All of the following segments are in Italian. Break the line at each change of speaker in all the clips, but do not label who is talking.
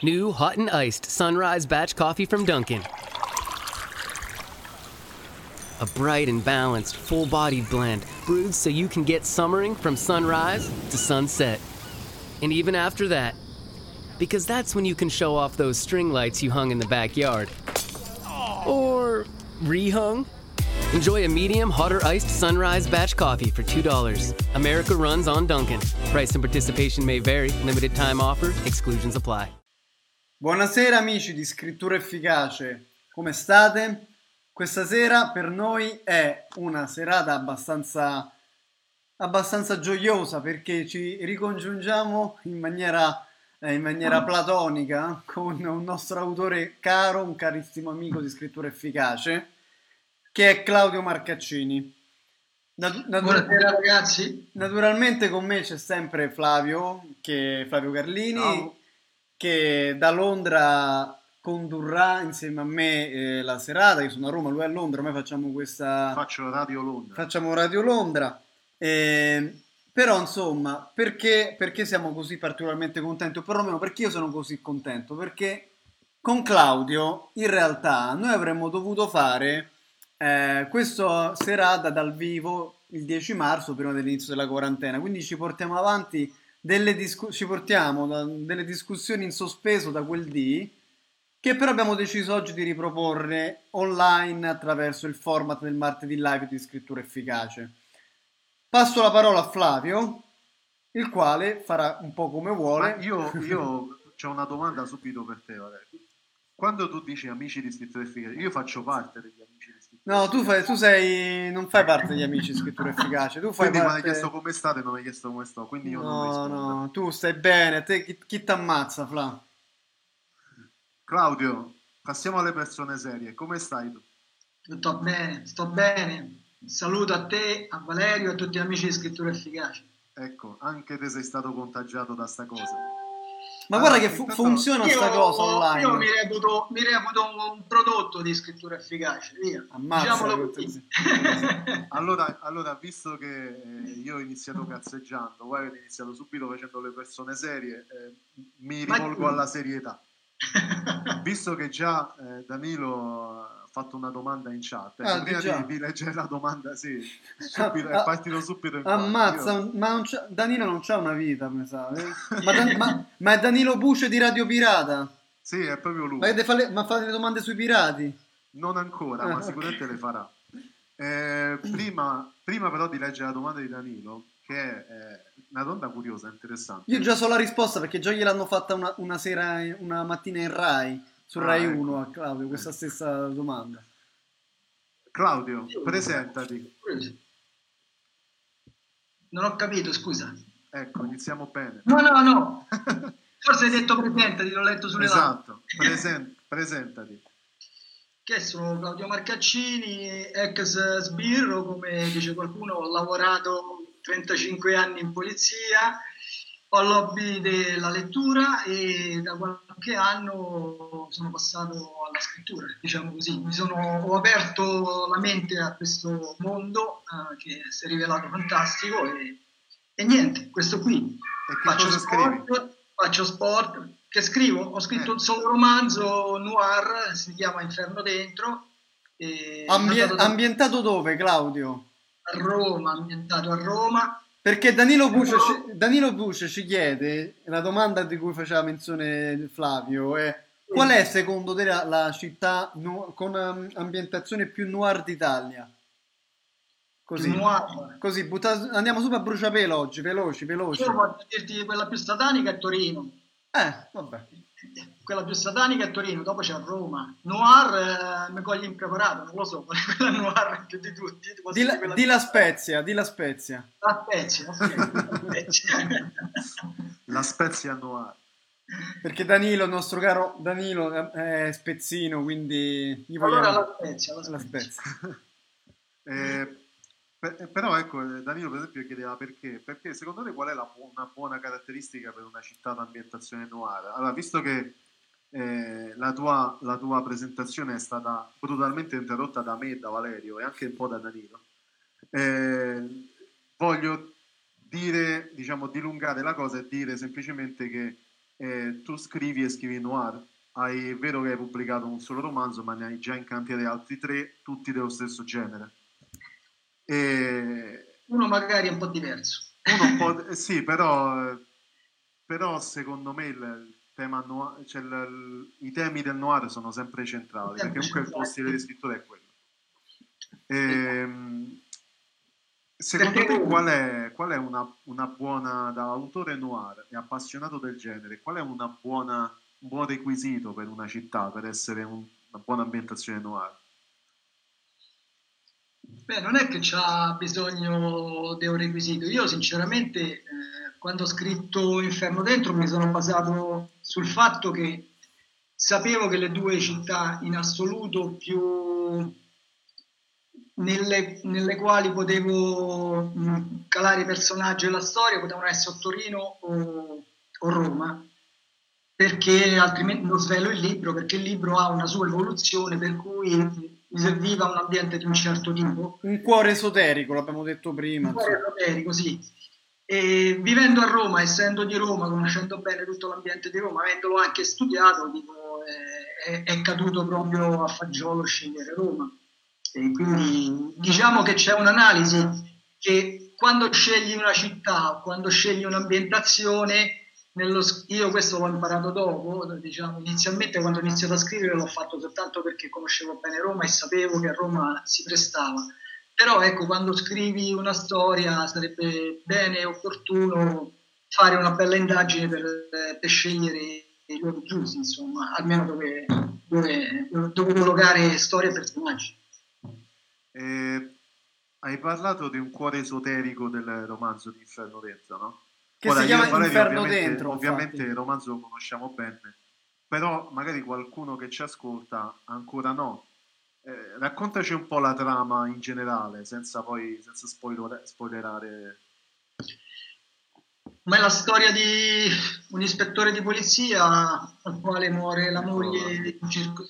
New hot and iced sunrise batch coffee from Dunkin'. A bright and balanced, full bodied blend brewed so you can get summering from sunrise to sunset. And even after that, because that's when you can show off those string lights you hung in the backyard. Or rehung. Enjoy a medium hot or iced sunrise batch coffee for $2. America runs on Duncan. Price and participation may vary. Limited time offer. Exclusions apply.
Buonasera amici di Scrittura Efficace, come state? Questa sera per noi è una serata abbastanza, abbastanza gioiosa perché ci ricongiungiamo in maniera, eh, in maniera platonica con un nostro autore caro, un carissimo amico di Scrittura Efficace, che è Claudio Marcaccini.
Nat- natura- Buonasera ragazzi.
Naturalmente con me c'è sempre Flavio, che Flavio Carlini. Ciao che da Londra condurrà insieme a me eh, la serata. Io sono a Roma, lui è a Londra, noi facciamo questa...
Faccio Radio Londra.
Facciamo Radio Londra. Eh, però insomma, perché, perché siamo così particolarmente contenti? O perlomeno perché io sono così contento? Perché con Claudio in realtà noi avremmo dovuto fare eh, questa serata dal vivo il 10 marzo prima dell'inizio della quarantena, quindi ci portiamo avanti delle discu- ci portiamo da, delle discussioni in sospeso da quel dì che però abbiamo deciso oggi di riproporre online attraverso il format del martedì live di scrittura efficace. Passo la parola a Flavio, il quale farà un po' come vuole.
Ma io, io ho una domanda subito per te, Valerio. Quando tu dici amici di scrittura efficace, io faccio parte degli amici di
No, tu, fai, tu sei, non fai parte degli amici di scrittura efficace. Tu fai
quindi
parte...
mi hai chiesto come state, non mi hai chiesto come sto, quindi io
no,
non rispondo.
No, tu stai bene, te, chi, chi ti ammazza, Fla?
Claudio, passiamo alle persone serie, come stai tu?
Sto bene, sto bene. Saluto a te, a Valerio e a tutti gli amici di scrittura efficace.
Ecco, anche te sei stato contagiato da sta cosa.
Ma ah, guarda che fu- funziona io, sta cosa online.
Io mi reputo, mi reputo, un prodotto di scrittura efficace, via.
Ammazza,
allora, allora, visto che eh, io ho iniziato cazzeggiando, voi avete iniziato subito facendo le persone serie, eh, mi rivolgo Ma... alla serietà. visto che già eh, Danilo ha fatto una domanda in chat, ah, prima di, leggere la domanda, sì, subito, ah, è partito subito
Ammazza, io... ma non Danilo non c'ha una vita, mi sa. Eh? Ma, Dan- ma, ma, è Danilo Buce di Radio Pirata?
Sì, è proprio lui.
Ma, fa le, ma fate le domande sui pirati?
Non ancora, ah, ma sicuramente okay. le farà. Eh, prima, prima però di leggere la domanda di Danilo, che è una domanda curiosa, interessante.
Io già so la risposta perché già gliel'hanno fatta una, una sera, una mattina in Rai, su ah, Rai ecco. 1 a Claudio, questa stessa domanda.
Claudio, presentati.
Non ho capito, scusa.
Ecco, iniziamo bene.
No, no, no. Forse hai detto presentati, l'ho letto sulle
Esatto, Presen- presentati.
Che sono Claudio Marcaccini, ex sbirro, come dice qualcuno, ho lavorato 35 anni in polizia, ho l'hobby della lettura e da qualche anno sono passato alla scrittura, diciamo così. Mi sono, ho aperto la mente a questo mondo uh, che si è rivelato fantastico e, e niente, questo qui.
faccio sport,
faccio sport, che scrivo, ho scritto eh. un solo romanzo noir, si chiama Inferno Dentro.
Ambie- ambientato dove, Claudio?
a Roma, ambientato a Roma.
Perché Danilo Buce, ci, Danilo Buce ci chiede, la domanda di cui faceva menzione Flavio è qual è secondo te la, la città no, con um, ambientazione più noir d'Italia? Così, così butta, andiamo subito a bruciapelo oggi, veloci, veloci.
Io voglio dirti quella più satanica è Torino.
Eh, vabbè
quella più satanica è Torino, dopo c'è Roma. Noir eh, mi coglie impreparato, non lo so, quella noir più di tutti.
Di la, di la Spezia, di la Spezia.
La Spezia, sì, la Spezia.
la Spezia noir.
Perché Danilo, il nostro caro Danilo, è spezzino, quindi
gli vogliamo... Allora la Spezia, la
Spezia. La Spezia.
eh, per, però ecco, Danilo per esempio chiedeva perché, perché secondo te qual è la, una buona caratteristica per una città d'ambientazione noir? Allora, visto che eh, la, tua, la, tua, presentazione è stata brutalmente interrotta da me, da Valerio e anche un po' da Danilo, eh, voglio dire, diciamo, dilungare la cosa e dire semplicemente che eh, tu scrivi e scrivi noir. Hai, è vero che hai pubblicato un solo romanzo, ma ne hai già in cantiere altri tre, tutti dello stesso genere.
E... Uno magari un po' diverso.
Uno un po', eh, sì, però, però secondo me il, tema noir, cioè il, i temi del noir sono sempre centrali, perché comunque il tuo stile di scrittura è quello. E, ehm, secondo te qual è, qual è una, una, buona, da autore noir e appassionato del genere, qual è una buona, un buon requisito per una città, per essere un, una buona ambientazione noir?
Beh, non è che c'ha bisogno di un requisito. Io sinceramente eh, quando ho scritto Inferno Dentro mi sono basato sul fatto che sapevo che le due città in assoluto più nelle, nelle quali potevo mh, calare i personaggi e la storia potevano essere Torino o, o Roma perché altrimenti non svelo il libro perché il libro ha una sua evoluzione per cui mi serviva un ambiente di un certo tipo.
Un cuore esoterico l'abbiamo detto prima
un cuore esoterico sì e vivendo a Roma, essendo di Roma, conoscendo bene tutto l'ambiente di Roma, avendolo anche studiato, dico, è, è, caduto proprio a fagiolo scegliere Roma. E quindi diciamo che c'è un'analisi che quando scegli una città, quando scegli un'ambientazione, nello, io questo l'ho imparato dopo, diciamo, inizialmente quando ho iniziato a scrivere l'ho fatto soltanto perché conoscevo bene Roma e sapevo che a Roma si prestava però ecco, quando scrivi una storia sarebbe bene e opportuno fare una bella indagine per, per scegliere i luoghi giusti, insomma, almeno dove, dove, dove collocare storie e personaggi.
Eh, hai parlato di un cuore esoterico del romanzo di Inferno Dentro, no?
Che Ora, si chiama Inferno
ovviamente,
Dentro.
Ovviamente infatti. il romanzo lo conosciamo bene, però magari qualcuno che ci ascolta ancora no, eh, raccontaci un po' la trama in generale, senza poi senza spoiler, spoilerare.
Ma è la storia di un ispettore di polizia al quale muore la moglie in circo...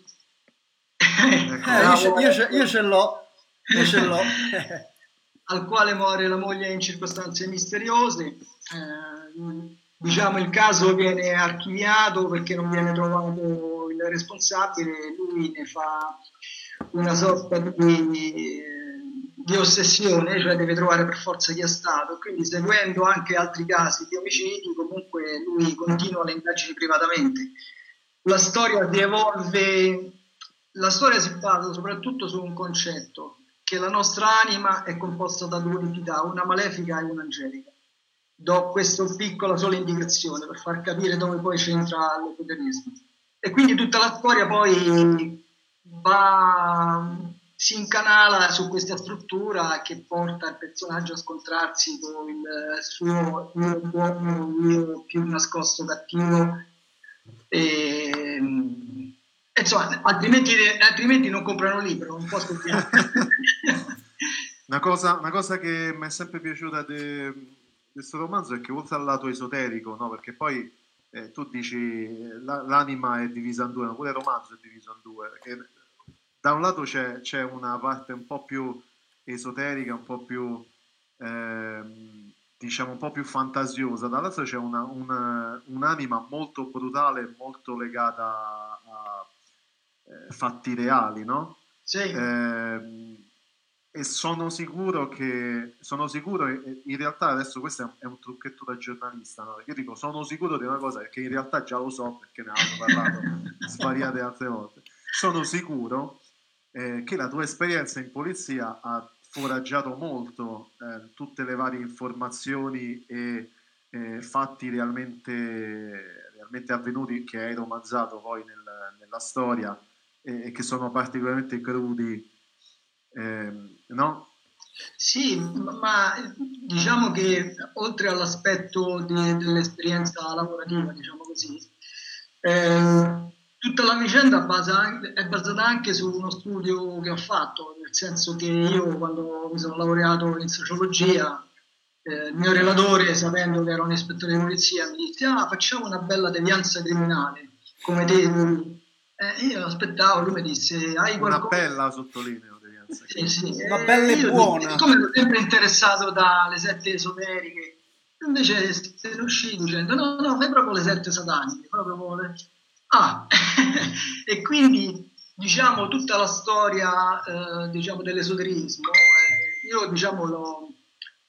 ecco. eh, io, ce, io, ce, io, ce, l'ho, io ce l'ho.
al quale muore la moglie in circostanze misteriose. Eh, diciamo il caso viene archiviato perché non viene trovato il responsabile, lui ne fa una sorta di, di, ossessione, cioè deve trovare per forza chi è stato, quindi seguendo anche altri casi di omicidi, comunque lui continua le indagini privatamente. La storia si evolve, la storia si basa soprattutto su un concetto, che la nostra anima è composta da due entità, una malefica e un'angelica. Do questa piccola sola indicazione per far capire dove poi c'entra l'esoterismo. E quindi tutta la storia poi va, si incanala su questa struttura che porta il personaggio a scontrarsi con il suo buono, io più nascosto cattivo. E, insomma, altrimenti, altrimenti non comprano il libro, un po' scopriamo.
una, cosa, una cosa che mi è sempre piaciuta di questo romanzo è che oltre al lato esoterico, no? perché poi eh, tu dici la, l'anima è divisa in due, ma pure il romanzo è diviso in due, perché da un lato c'è, c'è, una parte un po' più esoterica, un po' più, eh, diciamo, un po' più fantasiosa, dall'altro c'è una, una, un'anima molto brutale, molto legata a, eh, fatti reali, no?
Sì.
Eh, e sono sicuro che sono sicuro in realtà adesso questo è un trucchetto da giornalista no? io dico sono sicuro di una cosa che in realtà già lo so perché ne avevo parlato svariate altre volte sono sicuro eh, che la tua esperienza in polizia ha foraggiato molto eh, tutte le varie informazioni e eh, fatti realmente, realmente, avvenuti che hai romanzato poi nel, nella storia e, che sono particolarmente crudi, ehm, no?
Sì, ma diciamo che oltre all'aspetto di, dell'esperienza lavorativa, diciamo così, eh, tutta la vicenda è basata anche su uno studio che ho fatto, nel senso che io quando mi sono laureato in sociologia, eh, il mio relatore, sapendo che ero un ispettore di polizia, mi disse ah facciamo una bella devianza criminale, come te. Eh, io aspettavo, lui mi disse hai qualcosa...
Una bella sottolineo
Sì, sì.
Una bella e buona.
Siccome ero sempre interessato dalle sette esoteriche Invece se ne uscì dicendo no, no, fai proprio le sette sataniche, proprio le... Ah, e quindi diciamo tutta la storia eh, diciamo, dell'esoterismo, eh, io diciamo l'ho,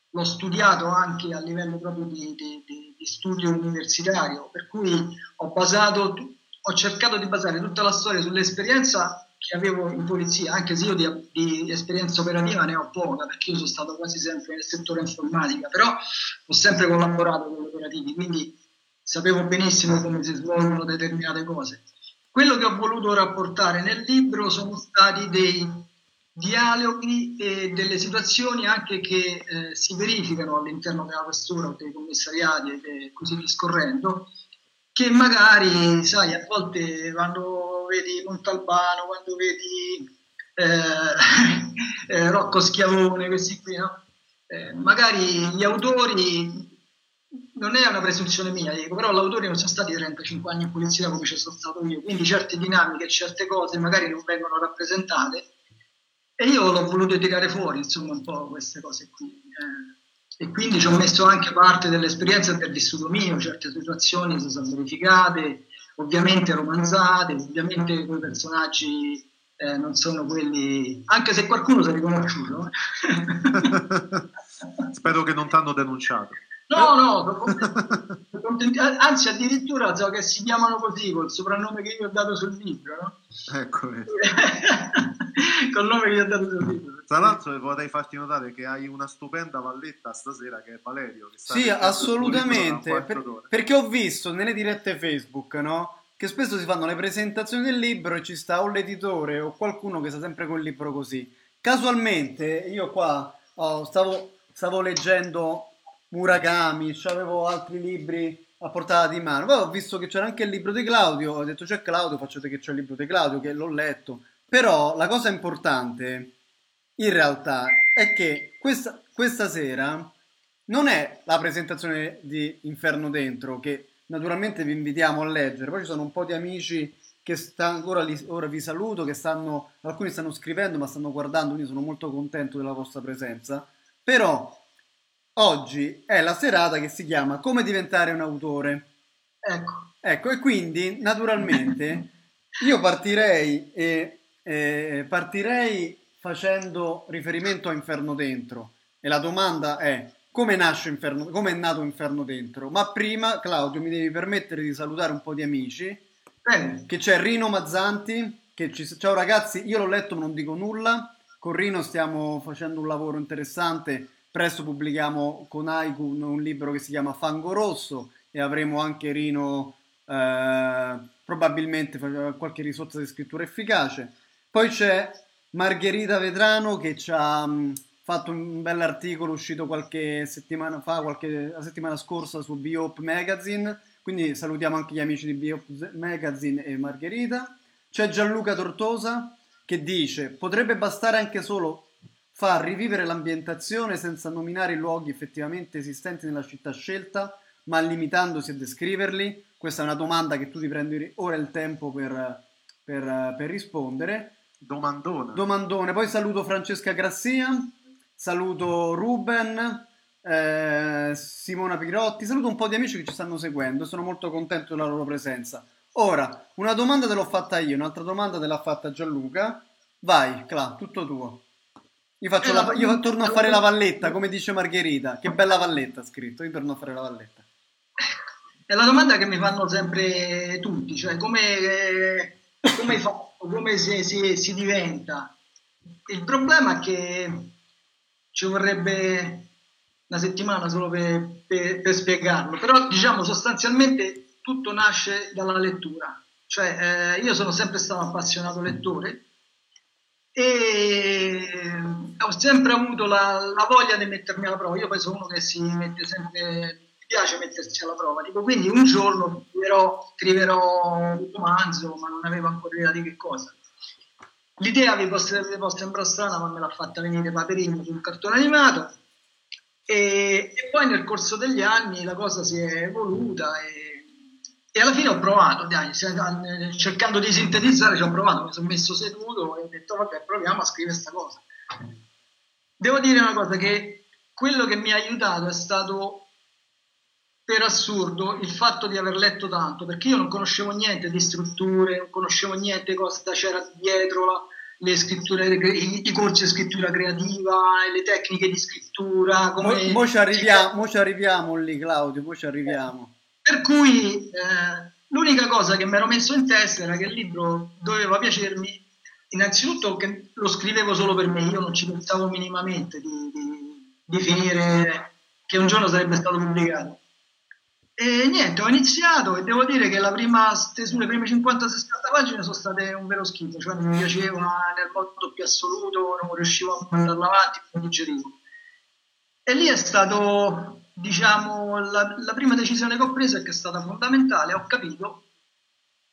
l'ho, studiato anche a livello proprio di, di, di, di studio universitario, per cui ho basato, ho cercato di basare tutta la storia sull'esperienza che avevo in polizia, anche se io di, di, esperienza operativa ne ho poca, perché io sono stato quasi sempre nel settore informatica, però ho sempre collaborato con gli operativi, quindi sapevo benissimo come si svolgono determinate cose. Quello che ho voluto rapportare nel libro sono stati dei dialoghi e delle situazioni anche che eh, si verificano all'interno della questura o dei commissariati e così discorrendo, che magari, sai, a volte quando vedi Montalbano, quando vedi eh, eh, Rocco Schiavone, questi qui, no? eh, magari gli autori, non è una presunzione mia, dico, però gli autori non sono stati 35 anni in polizia come ci sono stato io, quindi certe dinamiche, certe cose magari non vengono rappresentate e io l'ho voluto tirare fuori, insomma, un po' queste cose qui. Eh e quindi ci ho messo anche parte dell'esperienza del vissuto mio, certe situazioni si sono verificate, ovviamente romanzate, ovviamente quei personaggi eh, non sono quelli, anche se qualcuno si è riconosciuto.
Eh. Spero che non ti hanno denunciato.
No, no, anzi addirittura so che si chiamano così col soprannome che io ho dato sul libro, no?
Ecco.
col nome che gli ho dato sul libro.
Tra l'altro vorrei farti notare che hai una stupenda valletta stasera che è Valerio. Che
sì, assolutamente, per, perché ho visto nelle dirette Facebook, no? Che spesso si fanno le presentazioni del libro e ci sta o l'editore o qualcuno che sta sempre col libro così. Casualmente io qua oh, stavo, stavo leggendo Murakami, avevo altri libri a portata di mano. Poi ho visto che c'era anche il libro di Claudio, ho detto c'è Claudio, faccio che c'è il libro di Claudio, che l'ho letto. Però la cosa importante, in realtà, è che questa, questa sera non è la presentazione di Inferno Dentro, che naturalmente vi invitiamo a leggere. Poi ci sono un po' di amici che stanno, ora, li, ora vi saluto, che stanno, alcuni stanno scrivendo ma stanno guardando, quindi sono molto contento della vostra presenza. Però oggi è la serata che si chiama Come diventare un autore.
Ecco.
Ecco, e quindi naturalmente io partirei e eh, partirei facendo riferimento a Inferno Dentro e la domanda è come, nasce Inferno, come è nato Inferno Dentro? Ma prima, Claudio, mi devi permettere di salutare un po' di amici.
Eh.
Che c'è Rino Mazzanti, che ci... ciao ragazzi, io l'ho letto ma non dico nulla. Con Rino stiamo facendo un lavoro interessante. Presto pubblichiamo con Aikun un libro che si chiama Fango Rosso e avremo anche Rino eh, probabilmente qualche risorsa di scrittura efficace. Poi c'è Margherita Vetrano che ci ha mh, fatto un bell'articolo uscito qualche settimana fa, qualche, la settimana scorsa su Biop Magazine, quindi salutiamo anche gli amici di Biop Magazine e Margherita. C'è Gianluca Tortosa che dice potrebbe bastare anche solo far rivivere l'ambientazione senza nominare i luoghi effettivamente esistenti nella città scelta, ma limitandosi a descriverli? Questa è una domanda che tu ti prendi ora il tempo per, per, per rispondere.
Domandone.
Domandone. Poi saluto Francesca Grassia, saluto Ruben, eh, Simona Pirotti, saluto un po' di amici che ci stanno seguendo sono molto contento della loro presenza. Ora, una domanda te l'ho fatta io, un'altra domanda te l'ha fatta Gianluca. Vai, Cla, tutto tuo. Io, faccio la, io torno a fare la valletta, come dice Margherita. Che bella valletta ha scritto, io torno a fare la valletta.
È la domanda che mi fanno sempre tutti, cioè come, come fa come si, si, si diventa. Il problema è che ci vorrebbe una settimana solo per, per, per, spiegarlo, però diciamo sostanzialmente tutto nasce dalla lettura, cioè eh, io sono sempre stato appassionato lettore e ho sempre avuto la, la, voglia di mettermi alla prova, io poi sono uno che si mette sempre piace mettersi alla prova. Dico, quindi un giorno scriverò, scriverò un romanzo, ma non avevo ancora idea di che cosa. L'idea vi può, vi sembrare strana, ma me l'ha fatta venire Paperino sul cartone animato. E, e, poi nel corso degli anni la cosa si è evoluta e, e alla fine ho provato, dai, cercando di sintetizzare ci ho provato, mi sono messo seduto e ho detto vabbè proviamo a scrivere questa cosa. Devo dire una cosa che quello che mi ha aiutato è stato per assurdo il fatto di aver letto tanto, perché io non conoscevo niente di strutture, non conoscevo niente cosa c'era dietro la, le scritture, i, i, corsi di scrittura creativa, le tecniche di scrittura.
Come mo, mo, ci arriviamo, mo ci arriviamo lì, Claudio, mo ci arriviamo.
Per cui eh, l'unica cosa che mi ero messo in testa era che il libro doveva piacermi, innanzitutto che lo scrivevo solo per me, io non ci pensavo minimamente di, di, di finire, che un giorno sarebbe stato pubblicato. E niente, ho iniziato e devo dire che la prima stesura, le prime 50-60 pagine sono state un vero schifo, cioè non mi piaceva nel modo più assoluto, non riuscivo a mandarla avanti, non digerivo. E lì è stato, diciamo, la, la prima decisione che ho preso e che è stata fondamentale, ho capito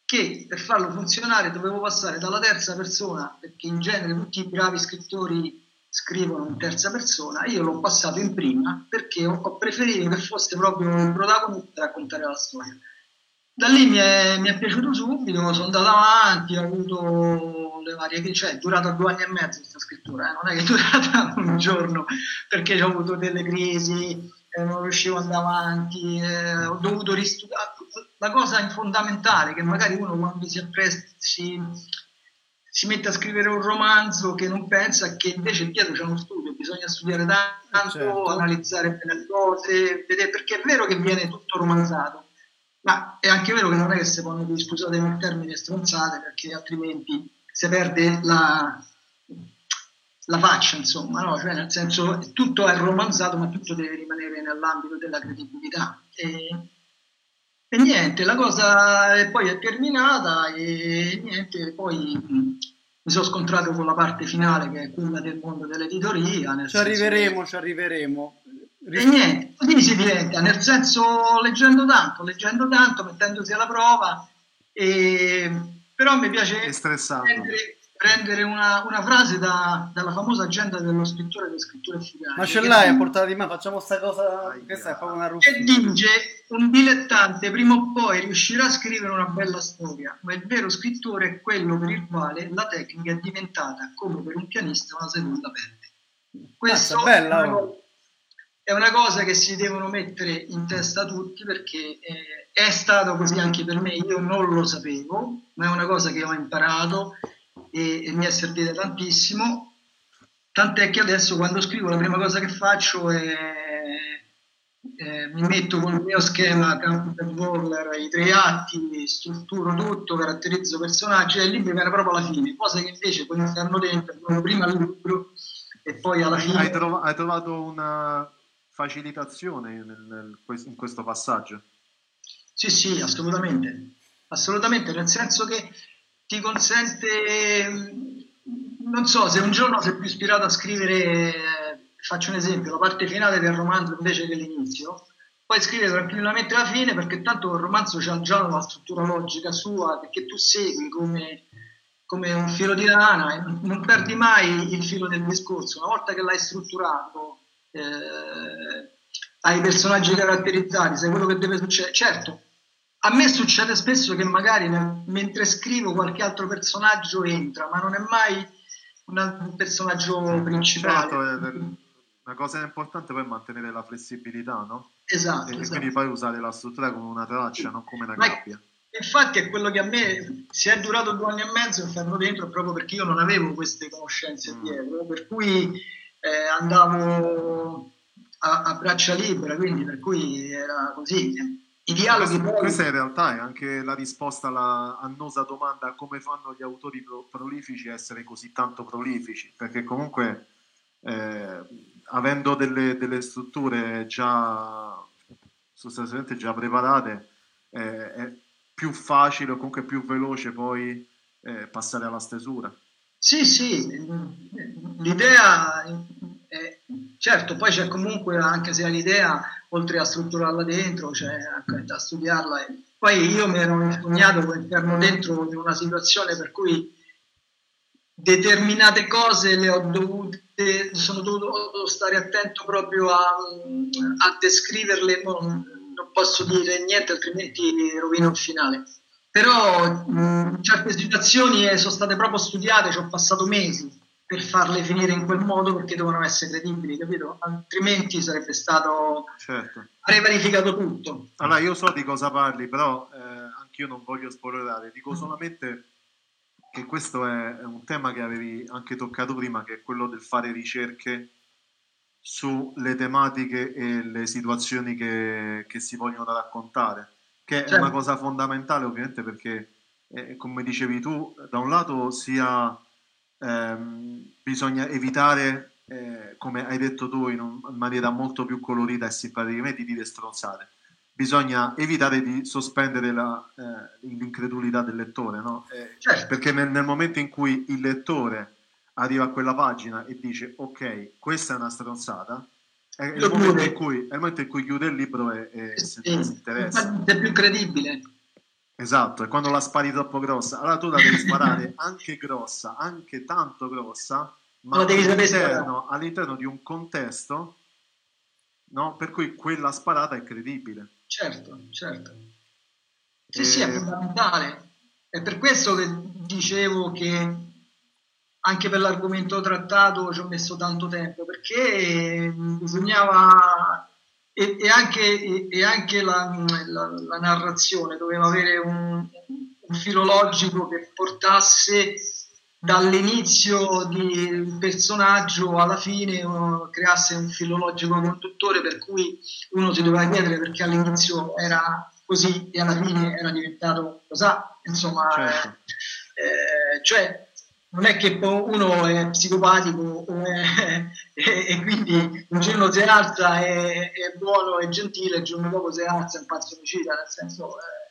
che per farlo funzionare dovevo passare dalla terza persona, perché in genere tutti i bravi scrittori scrivono in terza persona, io l'ho passato in prima perché ho, ho preferito che fosse proprio il protagonista a raccontare la storia. Da lì mi è, mi è, piaciuto subito, sono andato avanti, ho avuto le varie cioè è durata due anni e mezzo questa scrittura, eh? non è che è durata un giorno perché ho avuto delle crisi, eh, non riuscivo ad andare avanti, eh, ho dovuto ristudiare. La cosa fondamentale che magari uno quando si, appresta, si si mette a scrivere un romanzo che non pensa che invece dietro c'è uno studio, bisogna studiare tanto, certo. analizzare bene le cose, vedere, perché è vero che viene tutto romanzato, ma è anche vero che non è che si possono scusate il termine, stronzate, perché altrimenti si perde la, la faccia, insomma, no? cioè, nel senso tutto è romanzato, ma tutto deve rimanere nell'ambito della credibilità. E, e niente, la cosa poi è terminata e niente, poi mi sono scontrato con la parte finale che è quella del mondo dell'editoria.
Ci arriveremo, che... ci arriveremo.
E niente, così si diventa, nel senso leggendo tanto, leggendo tanto, mettendosi alla prova, e... però mi piace prendere, prendere una, una frase da, dalla famosa agenda dello scrittore delle scritture efficaci.
Ma ce l'hai a portata di mano, facciamo sta cosa, Ai questa è proprio una
ruffa. Che dice, un dilettante prima o poi riuscirà a scrivere una bella storia, ma il vero scrittore è quello per il quale la tecnica è diventata, come per un pianista, una seconda pelle. Questo bella, è, una cosa, è, una cosa, che si devono mettere in testa tutti perché eh, è stato così anche per me, io non lo sapevo, ma è una cosa che ho imparato e, e mi è servita tantissimo, tant'è che adesso quando scrivo la prima cosa che faccio è eh, mi metto con il mio schema Campbell i tre atti, strutturo tutto, caratterizzo personaggi e il libro viene proprio alla fine, cosa che invece che hanno dentro prima il libro e poi alla fine...
Hai, trov- hai trovato una facilitazione nel, nel, in questo passaggio?
Sì, sì, assolutamente, assolutamente, nel senso che ti consente, non so, se un giorno sei più ispirato a scrivere, faccio un esempio, la parte finale del romanzo invece che l'inizio, puoi scrivere tranquillamente la fine perché tanto il romanzo ha già una struttura logica sua, perché tu segui come, come un filo di lana e non perdi mai il filo del discorso. Una volta che l'hai strutturato, eh, hai i personaggi caratterizzati, sai quello che deve succedere. Certo, a me succede spesso che magari mentre scrivo qualche altro personaggio entra, ma non è mai un personaggio principale.
Certo, una cosa importante poi è mantenere la flessibilità, no?
Esatto.
E,
esatto.
quindi poi usare la struttura come una traccia, non come una ma gabbia.
Infatti è quello che a me, se è durato due anni e mezzo il ferro dentro, proprio perché io non avevo queste conoscenze mm. dietro, per cui eh, andavo a, a braccia libere, quindi per cui era così i dialoghi
poi... Questa in realtà è anche la risposta alla annosa domanda come fanno gli autori pro- prolifici a essere così tanto prolifici, perché comunque eh, avendo delle, delle, strutture già sostanzialmente già preparate eh, è più facile o comunque più veloce poi eh, passare alla stesura.
Sì, sì, l'idea è, certo, poi c'è comunque, anche se l'idea, oltre a strutturarla dentro, cioè a, a studiarla, poi io mi ero impugnato all'interno dentro in una situazione per cui determinate cose le ho dovute, sono dovuto stare attento proprio a, a descriverle, non, non posso dire niente altrimenti rovino il finale. Però in certe situazioni sono state proprio studiate, ci ho passato mesi per farle finire in quel modo perché devono essere credibili, capito? Altrimenti sarebbe stato...
Certo.
avrei verificato tutto.
Allora, io so di cosa parli, però eh, anch'io non voglio spoilerare, dico
Mm.
solamente che questo è, è un tema che avevi anche toccato prima, che è quello del fare ricerche sulle tematiche e le situazioni che, che si vogliono raccontare, che è
Certo.
una cosa fondamentale ovviamente perché, eh, come dicevi tu, da un lato sia ehm, bisogna evitare, eh, come hai detto tu in, un- in maniera molto più colorita e simpatica di me, di dire stronzate. Bisogna evitare di sospendere la, eh, l'incredulità del lettore, no? Eh,
Certo.
perché nel, nel momento in cui il lettore arriva a quella pagina e dice ok, questa è una stronzata, è il, cui, è il momento in cui chiude il libro e, e se
Sì,
ne si interessa.
è più credibile.
Esatto, e quando la spari troppo grossa, allora tu la devi sparare anche grossa, anche tanto grossa, ma all'interno, all'interno di un contesto no, per cui quella sparata è credibile.
Certo, certo. Sì,
Eh,
sì, è fondamentale. È per questo che dicevo che anche per l'argomento trattato ci ho messo tanto tempo, perché bisognava... E, e anche, e, e anche la, la- la narrazione doveva avere un, un filo logico che portasse dall'inizio del personaggio alla fine uno creasse un filologico conduttore per cui uno si doveva chiedere perché all'inizio era così e alla fine era diventato cos'ha insomma
Certo.
eh, cioè non è che uno è psicopatico è- e, e quindi un giorno si alza e è buono e gentile il giorno dopo si alza è un pazzo omicida nel senso eh,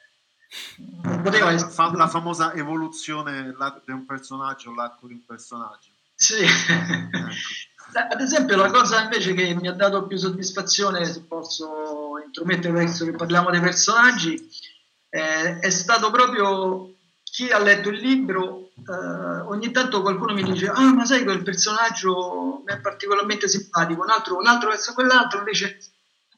non poteva essere
Fa- la famosa evoluzione di un personaggio, l'arco di un personaggio.
Sì.
Ecco.
Ad esempio, la cosa invece che mi ha dato più soddisfazione, se posso intromettere adesso che parliamo dei personaggi, eh, è stato proprio chi ha letto il libro. eh, ogni tanto qualcuno mi dice: Ah, ma sai, quel personaggio mi è particolarmente simpatico, un altro, un altro verso quell'altro. Invece,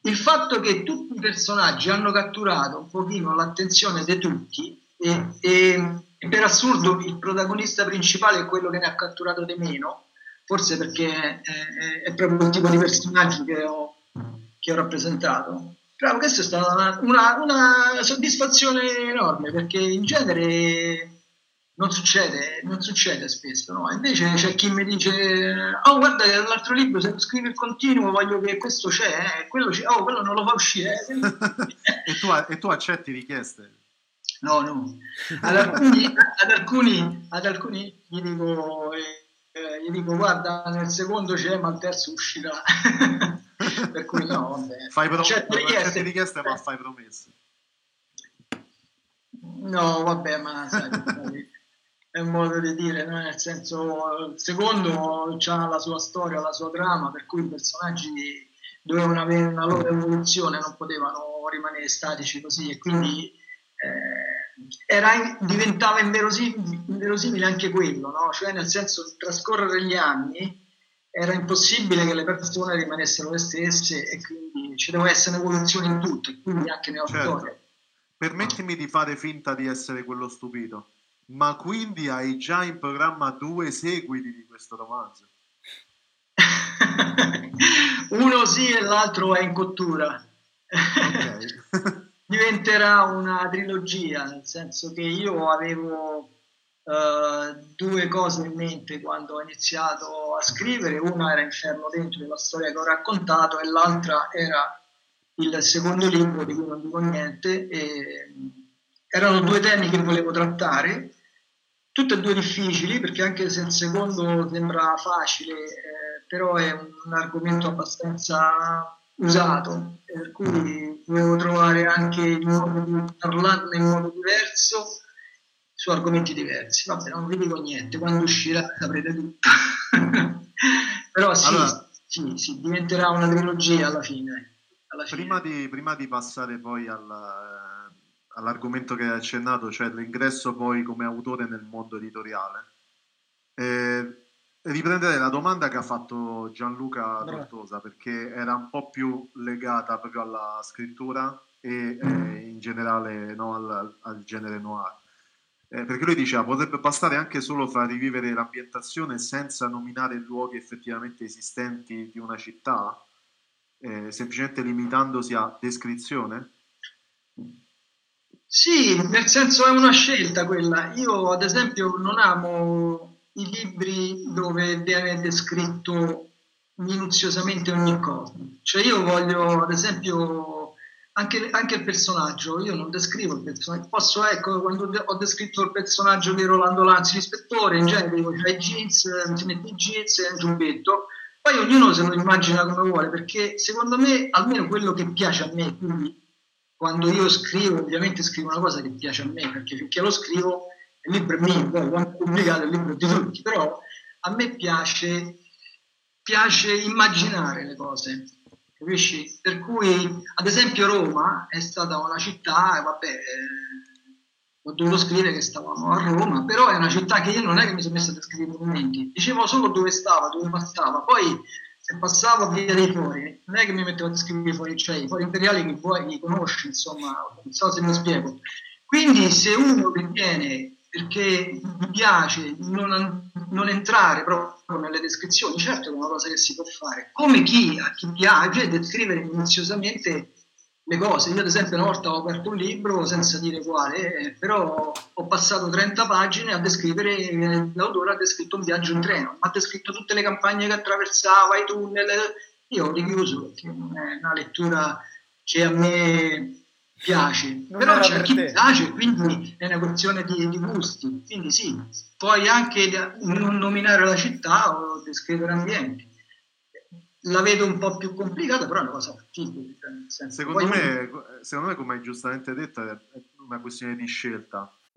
il fatto che tutti i personaggi hanno catturato un pochino l'attenzione di tutti e, e- e per assurdo il protagonista principale è quello che ne ha catturato di meno, forse perché è, è- è proprio il tipo di personaggio che ho, che ho rappresentato. Però questa è stata una, una- soddisfazione enorme perché in genere non succede, non succede spesso, no? Invece c'è chi mi dice: Oh, guarda, l'altro libro, se lo scrivi il continuo, voglio che questo c'è, eh, quello c'è, oh, quello non lo fa uscire. eh."
e, tu, e tu accetti richieste?
No, no. Ad alcuni, ad alcuni, ad alcuni gli, dico, eh, eh, gli dico, guarda, nel secondo c'è, ma il terzo uscirà. per cui no, vabbè.
Fai pro-
Certe
non accetti
richieste-
richieste ma fai promesse.
No, vabbè, ma sai, è un modo di dire, no? nel senso, il secondo ha la sua storia, la sua trama, per cui i personaggi dovevano avere una loro evoluzione, non potevano rimanere statici così e quindi eh, era, diventava inverosimile, inverosimile anche quello, no? cioè nel senso trascorrere gli anni era impossibile che le persone rimanessero le stesse e quindi ci deve essere un'evoluzione in tutto, e quindi anche nella
Certo.
storia.
Permettimi di fare finta di essere quello stupito, ma quindi hai già in programma due seguiti di questo romanzo?
Uno sì e l'altro è in cottura.
Ok.
Diventerà una trilogia, nel senso che io avevo eh, due cose in mente quando ho iniziato a scrivere. Una era Inferno dentro, la storia che ho raccontato, e l'altra era il secondo libro di cui non dico niente. E, erano due temi che volevo trattare, tutte e due difficili, perché anche se il secondo sembra facile, eh, però è un argomento abbastanza usato, per cui dovevo trovare anche il modo di parlarne in modo diverso su argomenti diversi. Vabbè, non vi dico niente, quando uscirà saprete tutto. però sì,
Allora-
sì, sì, diventerà una trilogia alla fine. Alla fine.
Prima di, prima di passare poi alla- all'argomento che hai accennato, cioè l'ingresso poi come autore nel mondo editoriale, eh, riprenderei la domanda che ha fatto Gianluca. Tortosa, perché era un po' più legata proprio alla scrittura e eh, in generale no, al, al genere noir. Eh, perché lui diceva potrebbe bastare anche solo far rivivere l'ambientazione senza nominare luoghi effettivamente esistenti di una città, eh, semplicemente limitandosi a descrizione?
Sì, nel senso è una scelta quella. Io ad esempio non amo i libri dove viene descritto minuziosamente ogni cosa. Cioè io voglio ad esempio anche, anche, il personaggio, io non descrivo il personaggio, posso, ecco, quando ho descritto il personaggio di Rolando Lanzi, l'ispettore, in genere dico, i jeans, ti metti i jeans e un giubbetto, poi ognuno se lo immagina come vuole, perché secondo me, almeno quello che piace a me, quindi quando io scrivo, ovviamente scrivo una cosa che piace a me, perché finché lo scrivo, il libro è mio, poi quando pubblicato il libro è di tutti, però a me piace, piace immaginare le cose, capisci? Per cui, ad esempio, Roma è stata una città, e vabbè, eh, ho dovuto scrivere che stavamo a Roma, però è una città che io non è che mi sono messo a descrivere i momenti, dicevo solo dove stava, dove passava, poi se passavo via dei fuori, non è che mi mettevo a descrivere i fuori, cioè i fuori imperiali che vuoi, li conosci, insomma, non so se mi spiego. Quindi se uno viene perché mi piace non, non, entrare proprio nelle descrizioni, certo è una cosa che si può fare, come chi a chi piace descrivere minuziosamente le cose. Io ad esempio una volta ho aperto un libro senza dire quale, però ho passato 30 pagine a descrivere, l'autore ha descritto un viaggio in treno, ha descritto tutte le campagne che attraversava, i tunnel, io ho richiuso perché non è una lettura che a me piace, non però c'è chi te. piace, quindi è una questione di, di, gusti, quindi sì, puoi anche non nominare la città o descrivere ambienti. La vedo un po' più complicata, però è una cosa fattibile.
Secondo, me, secondo me, come hai giustamente detto, è una questione di scelta.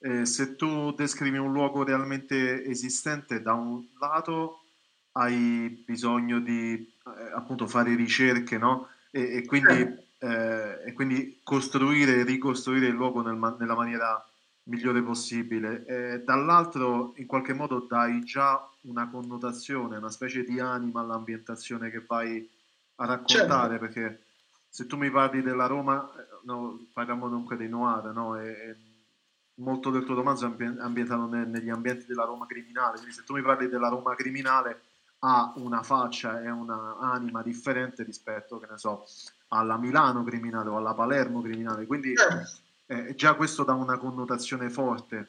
Eh, se tu descrivi un luogo realmente esistente, da un lato hai bisogno di eh, appunto fare ricerche, no? E, e, quindi, eh, e, quindi, costruire e ricostruire il luogo nel, nella maniera migliore possibile. E dall'altro, in qualche modo, dai già una connotazione, una specie di anima all'ambientazione che vai a raccontare, certo. perché se tu mi parli della Roma, eh, no, parliamo dunque dei Noir, no? E, molto del tuo romanzo è ambientato ne, negli ambienti della Roma criminale, quindi se tu mi parli della Roma criminale ha una faccia e una anima differente rispetto, che ne so, alla Milano criminale o alla Palermo criminale, quindi eh, già questo dà una connotazione forte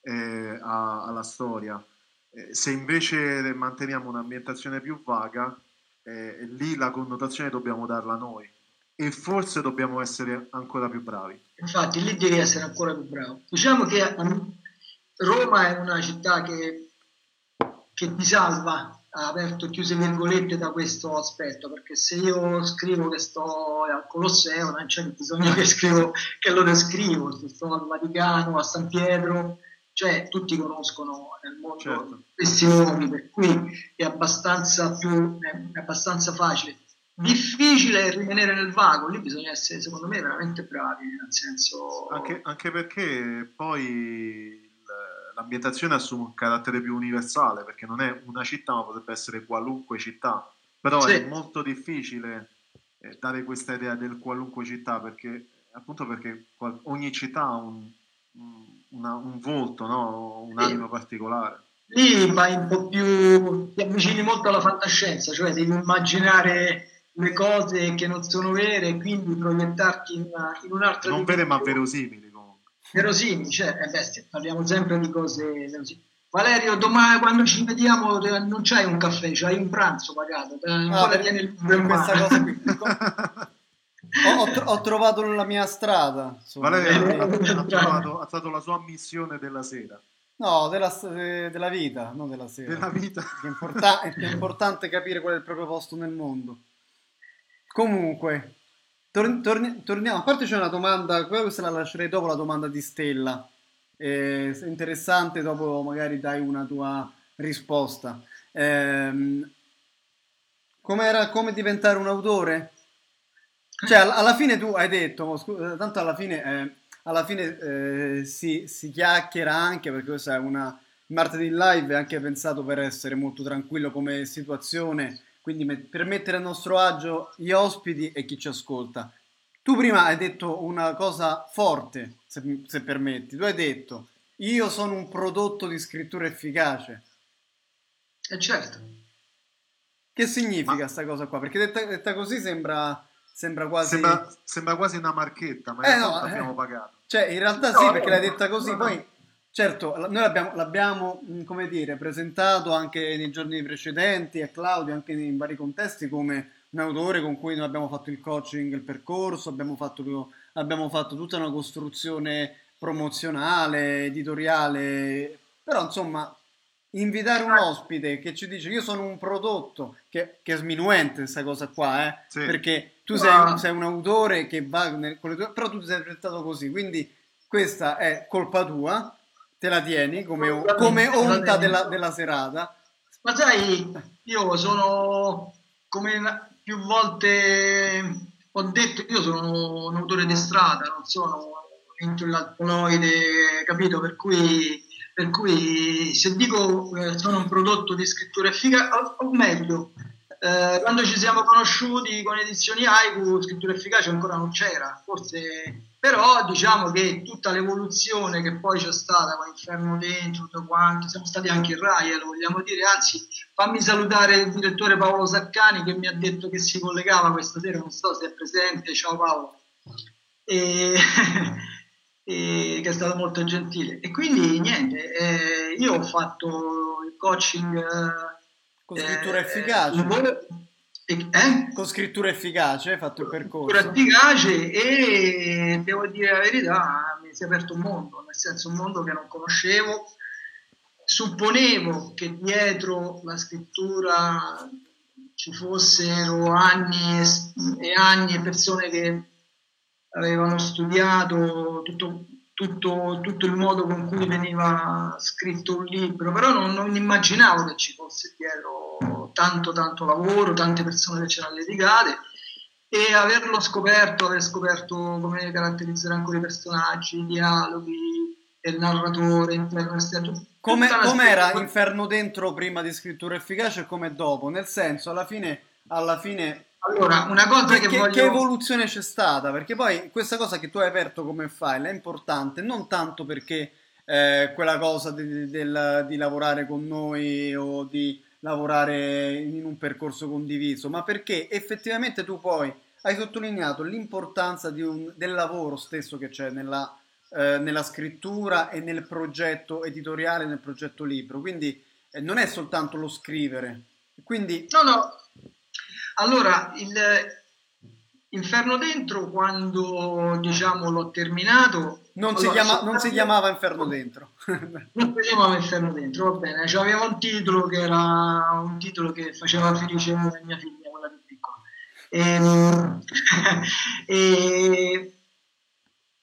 eh, a, alla storia. Eh, se invece manteniamo un'ambientazione più vaga, eh, lì la connotazione dobbiamo darla noi e forse dobbiamo essere ancora più bravi.
Infatti lì devi essere ancora più bravo. Diciamo che Roma è una città che, che ti salva, ha aperto chiuse virgolette da questo aspetto, perché se io scrivo che sto al Colosseo non c'è bisogno che scrivo che lo descrivo, se sto al Vaticano, a San Pietro, cioè tutti conoscono nel mondo certo. questi nomi, per cui è abbastanza, più, è abbastanza facile difficile rimanere nel vago, lì bisogna essere secondo me veramente bravi, nel senso...
Anche, anche perché poi l'ambientazione assume un carattere più universale, perché non è una città, ma potrebbe essere qualunque città, però sì. è molto difficile eh, dare questa idea del qualunque città, perché appunto perché ogni città ha un, una, un volto, no? un'anima sì. particolare.
Lì vai un po' più, ti avvicini molto alla fantascienza, cioè devi immaginare le cose che non sono vere e quindi proiettarti in, una, in un'altra
non vere ma verosimili comunque
Verosimi, cioè, eh beh, parliamo sempre di cose verosimi. Valerio, domani quando ci vediamo non c'hai un caffè, c'hai un pranzo pagato.
Ah, per, il per questa cosa qui. ho, ho, ho, trovato la mia strada.
Valerio ha, trovato, ha trovato la sua missione della sera.
No, della, della, vita, non della sera.
Della vita.
È, importa- è, importante capire qual è il proprio posto nel mondo. Comunque, tor- torni- torniamo. A parte c'è una domanda, questa la lascerei dopo la domanda di Stella. È interessante, dopo magari dai una tua risposta. Com'era, come diventare un autore? Cioè, alla fine tu hai detto, scusa, tanto alla fine... Eh, alla fine eh, si, si, chiacchiera anche perché questa è una martedì live anche pensato per essere molto tranquillo come situazione quindi per mettere a nostro agio gli ospiti e chi ci ascolta. Tu prima hai detto una cosa forte se, se permetti. Tu hai detto io sono un prodotto di scrittura efficace
eh certo.
Che significa questa cosa qua? Perché detta, detta così sembra Sembra quasi...
Sembra, sembra, quasi una marchetta, ma eh, no, abbiamo eh. pagato.
Cioè, in realtà no, sì, perché l'hai detta così, no, poi... Certo, noi l'abbiamo, l'abbiamo, mm, come dire, presentato anche nei giorni precedenti a Claudio, anche in vari contesti, come un autore con cui noi abbiamo fatto il coaching, il percorso, abbiamo fatto, abbiamo fatto tutta una costruzione promozionale, editoriale, però insomma invitare un ospite che ci dice io sono un prodotto, che, che è sminuente questa cosa qua, eh? sì. perché tu sei un, sei un, autore che va nel, con le tue, però tu ti sei presentato così, quindi questa è colpa tua, te la tieni come, come onta della, della serata.
Ma sai, io sono, come più volte ho detto, io sono un autore di strada, non sono intellettualoide, capito? Per cui per cui se dico eh, sono un prodotto di scrittura efficace, o, o meglio, eh, quando ci siamo conosciuti con edizioni Haiku, scrittura efficace ancora non c'era, forse, però diciamo che tutta l'evoluzione che poi c'è stata con Inferno Dentro, tutto quanto, siamo stati anche in Rai, eh, lo vogliamo dire, anzi fammi salutare il direttore Paolo Saccani che mi ha detto che si collegava questa sera, non so se è presente, ciao Paolo. E e che è stato molto gentile. E quindi niente, eh, io ho fatto il coaching
con scrittura eh, efficace.
Eh?
Con scrittura efficace hai fatto il percorso.
Scrittura efficace e devo dire la verità, mi si è aperto un mondo, nel senso un mondo che non conoscevo. Supponevo che dietro la scrittura ci fossero anni e anni e persone che avevano studiato tutto, tutto, tutto, il modo con cui veniva scritto un libro, però non, non, immaginavo che ci fosse dietro tanto tanto lavoro, tante persone che c'erano dedicate e averlo scoperto, aver scoperto come caratterizzare ancora i personaggi, i dialoghi, il narratore, Inferno esterno.
Come, com'era Inferno dentro prima di scrittura efficace e come dopo? Nel senso, alla fine, alla fine
allora, una cosa che, che, voglio...
che evoluzione c'è stata? Perché poi questa cosa che tu hai aperto come file è importante non tanto perché eh, quella cosa di, di, di, lavorare con noi o di lavorare in un percorso condiviso, ma perché effettivamente tu poi hai sottolineato l'importanza un, del lavoro stesso che c'è nella, eh, nella, scrittura e nel progetto editoriale, nel progetto libro. Quindi eh, non è soltanto lo scrivere. Quindi...
No, no, allora, il Inferno Dentro, quando diciamo l'ho terminato...
Non,
allora,
si, chiama, non si, chiamava Inferno Dentro.
non si chiamava Inferno Dentro, va bene. Cioè, aveva un titolo che era un titolo che faceva felice mia figlia, quella più piccola. E, e,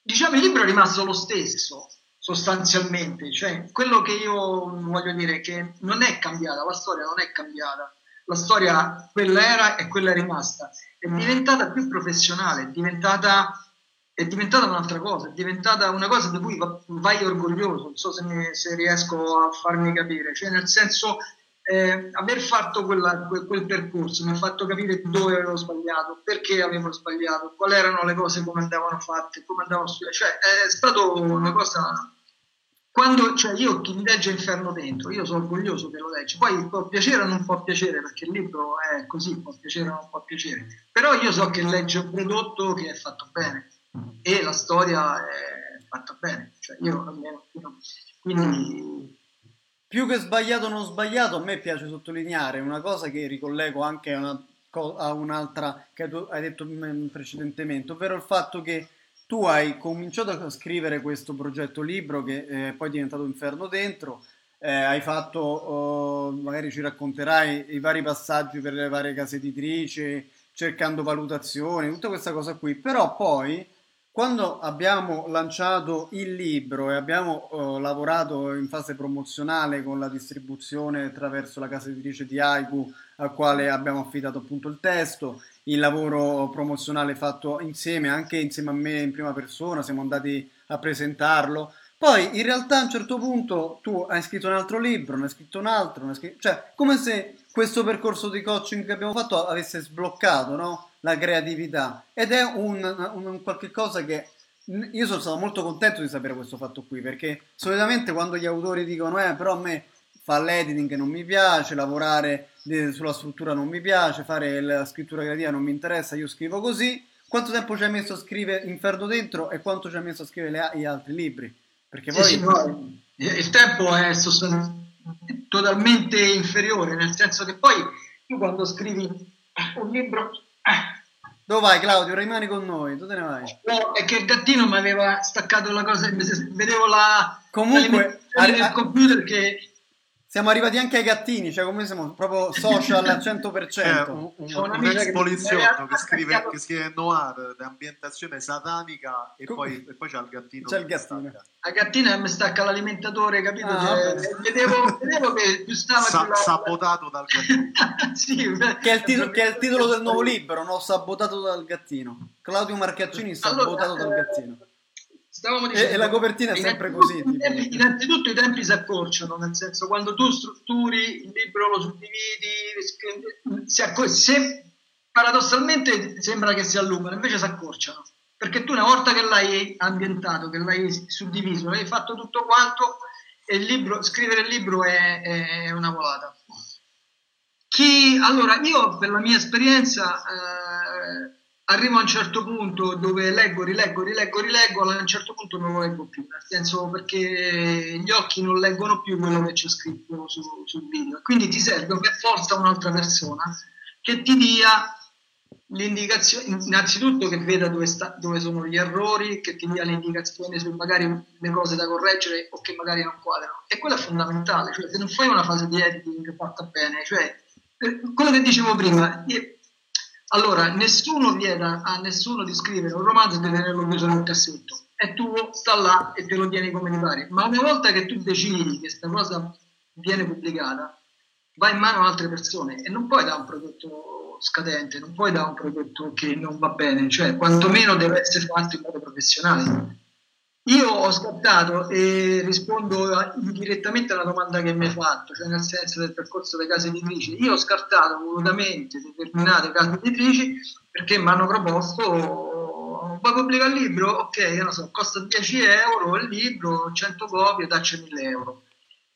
diciamo il libro è rimasto lo stesso sostanzialmente, cioè quello che io voglio dire è che non è cambiata, la storia non è cambiata la storia quella era e quella è rimasta, è diventata più professionale, è diventata, è diventata un'altra cosa, è diventata una cosa di cui vai orgoglioso, non so se, mi, se riesco a farmi capire, cioè nel senso eh, aver fatto quella, quel, quel, percorso mi ha fatto capire dove avevo sbagliato, perché avevo sbagliato, quali erano le cose come andavano fatte, come andavano studiate, cioè è stata una cosa quando cioè io chi mi legge Inferno dentro, io sono orgoglioso che lo legge, poi può piacere o non può piacere, perché il libro è così, può piacere o non può piacere, però io so che legge un prodotto che è fatto bene e la storia è fatta bene. Cioè, io almeno, quindi
più che sbagliato o non sbagliato, a me piace sottolineare una cosa che ricollego anche a, una, a un'altra che tu hai detto precedentemente, ovvero il fatto che tu hai cominciato a scrivere questo progetto libro che eh, poi è diventato Inferno Dentro, eh, hai fatto, oh, magari ci racconterai i vari passaggi per le varie case editrici, cercando valutazioni, tutta questa cosa qui, però poi quando abbiamo lanciato il libro e abbiamo uh, lavorato in fase promozionale con la distribuzione attraverso la casa editrice di Aiku, al quale abbiamo affidato appunto il testo, il lavoro promozionale fatto insieme, anche insieme a me in prima persona, siamo andati a presentarlo. Poi in realtà a un certo punto tu hai scritto un altro libro, ne hai scritto un altro, scritto... cioè come se questo percorso di coaching che abbiamo fatto avesse sbloccato, no? La creatività ed è un, un, un qualche cosa che io sono stato molto contento di sapere questo fatto qui perché solitamente quando gli autori dicono eh però a me fa l'editing non mi piace, lavorare sulla struttura non mi piace, fare la scrittura creativa non mi interessa, io scrivo così. Quanto tempo ci hai messo a scrivere Inferno dentro e quanto ci hai messo a scrivere gli altri libri? Perché poi...
Sì, no, il tempo è totalmente inferiore, nel senso che poi tu quando scrivi un libro
dove vai Claudio? Rimani con noi, dove te ne vai?
No, è che il gattino mi aveva staccato la cosa, vedevo la...
Comunque,
al computer che
siamo arrivati anche ai gattini, cioè come siamo proprio social al 100%.
Eh, un, un, un ex poliziotto che scrive, che scrive noir, ambientazione satanica e poi, e poi c'è il gattino.
C'è il gattino.
La gattina mi stacca l'alimentatore, capito? Ah, cioè, vedevo, vedevo, che più stava
Sa- più sabotato dal gattino.
sì, che, è titolo, che, è il titolo, del nuovo libro, no? Sabotato dal gattino. Claudio Marcaccini, sabotato allora, dal gattino.
Stavamo dicendo,
e, la copertina è sempre così.
Tempi, innanzitutto i tempi si accorciano, nel senso quando tu strutturi il libro, lo suddividi, si accor- se, paradossalmente sembra che si allungano, invece si accorciano. Perché tu una volta che l'hai ambientato, che l'hai suddiviso, l'hai fatto tutto quanto, e il libro, scrivere il libro è, è una volata. Chi, allora, io per la mia esperienza... Eh, arrivo a un certo punto dove leggo, rileggo, rileggo, rileggo, a un certo punto non lo leggo più, nel senso perché gli occhi non leggono più quello che c'è scritto su, sul video. Quindi ti serve per forza un'altra persona che ti dia l'indicazione, innanzitutto che veda dove, sta, dove sono gli errori, che ti dia l'indicazione su magari le cose da correggere o che magari non quadrano. E quello è fondamentale, cioè se non fai una fase di editing fatta bene, cioè quello che dicevo prima, allora, nessuno vieta a nessuno di scrivere un romanzo e di tenerlo chiuso nel cassetto. È tuo, sta là e te lo tieni come ti pare. Ma una volta che tu decidi che questa cosa viene pubblicata, va in mano a altre persone e non puoi dare un prodotto scadente, non puoi dare un prodotto che non va bene, cioè quantomeno deve essere fatto in modo professionale. Io ho scattato e rispondo direttamente alla domanda che mi hai fatto, cioè nel senso del percorso delle case editrici. Io ho scartato volutamente determinate case editrici perché mi hanno proposto vuoi pubblicare il libro? Ok, non so, costa 10 euro il libro, 100 copie, dacci 1000 euro.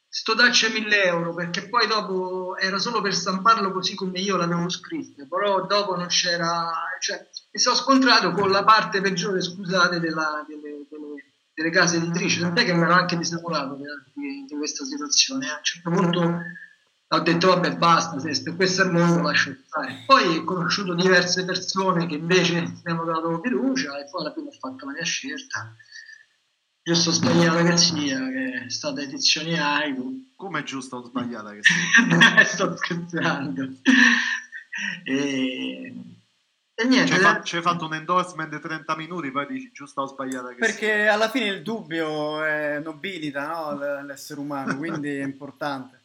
Sto dacci 1000 euro perché poi dopo era solo per stamparlo così come io l'avevo scritto, però dopo non c'era, cioè mi sono scontrato con la parte peggiore, scusate, della, delle, delle delle case editrici, tant'è che mi ero anche disamorato di, di, questa situazione. A un certo punto ho detto vabbè basta, se questo è il mondo lascio stare. Poi ho conosciuto diverse persone che invece mi hanno dato fiducia e poi alla fine ho fatto la mia scelta. Giusto o sbagliata che sia, che è stata edizioni AICU.
Come giusto o sbagliata che sia?
Sto scherzando. E
e niente. Ci hai, fa, fatto un endorsement di 30 minuti, poi dici giusta o sbagliata.
Perché sia. alla fine il dubbio è nobilita no? l'essere umano, quindi è importante.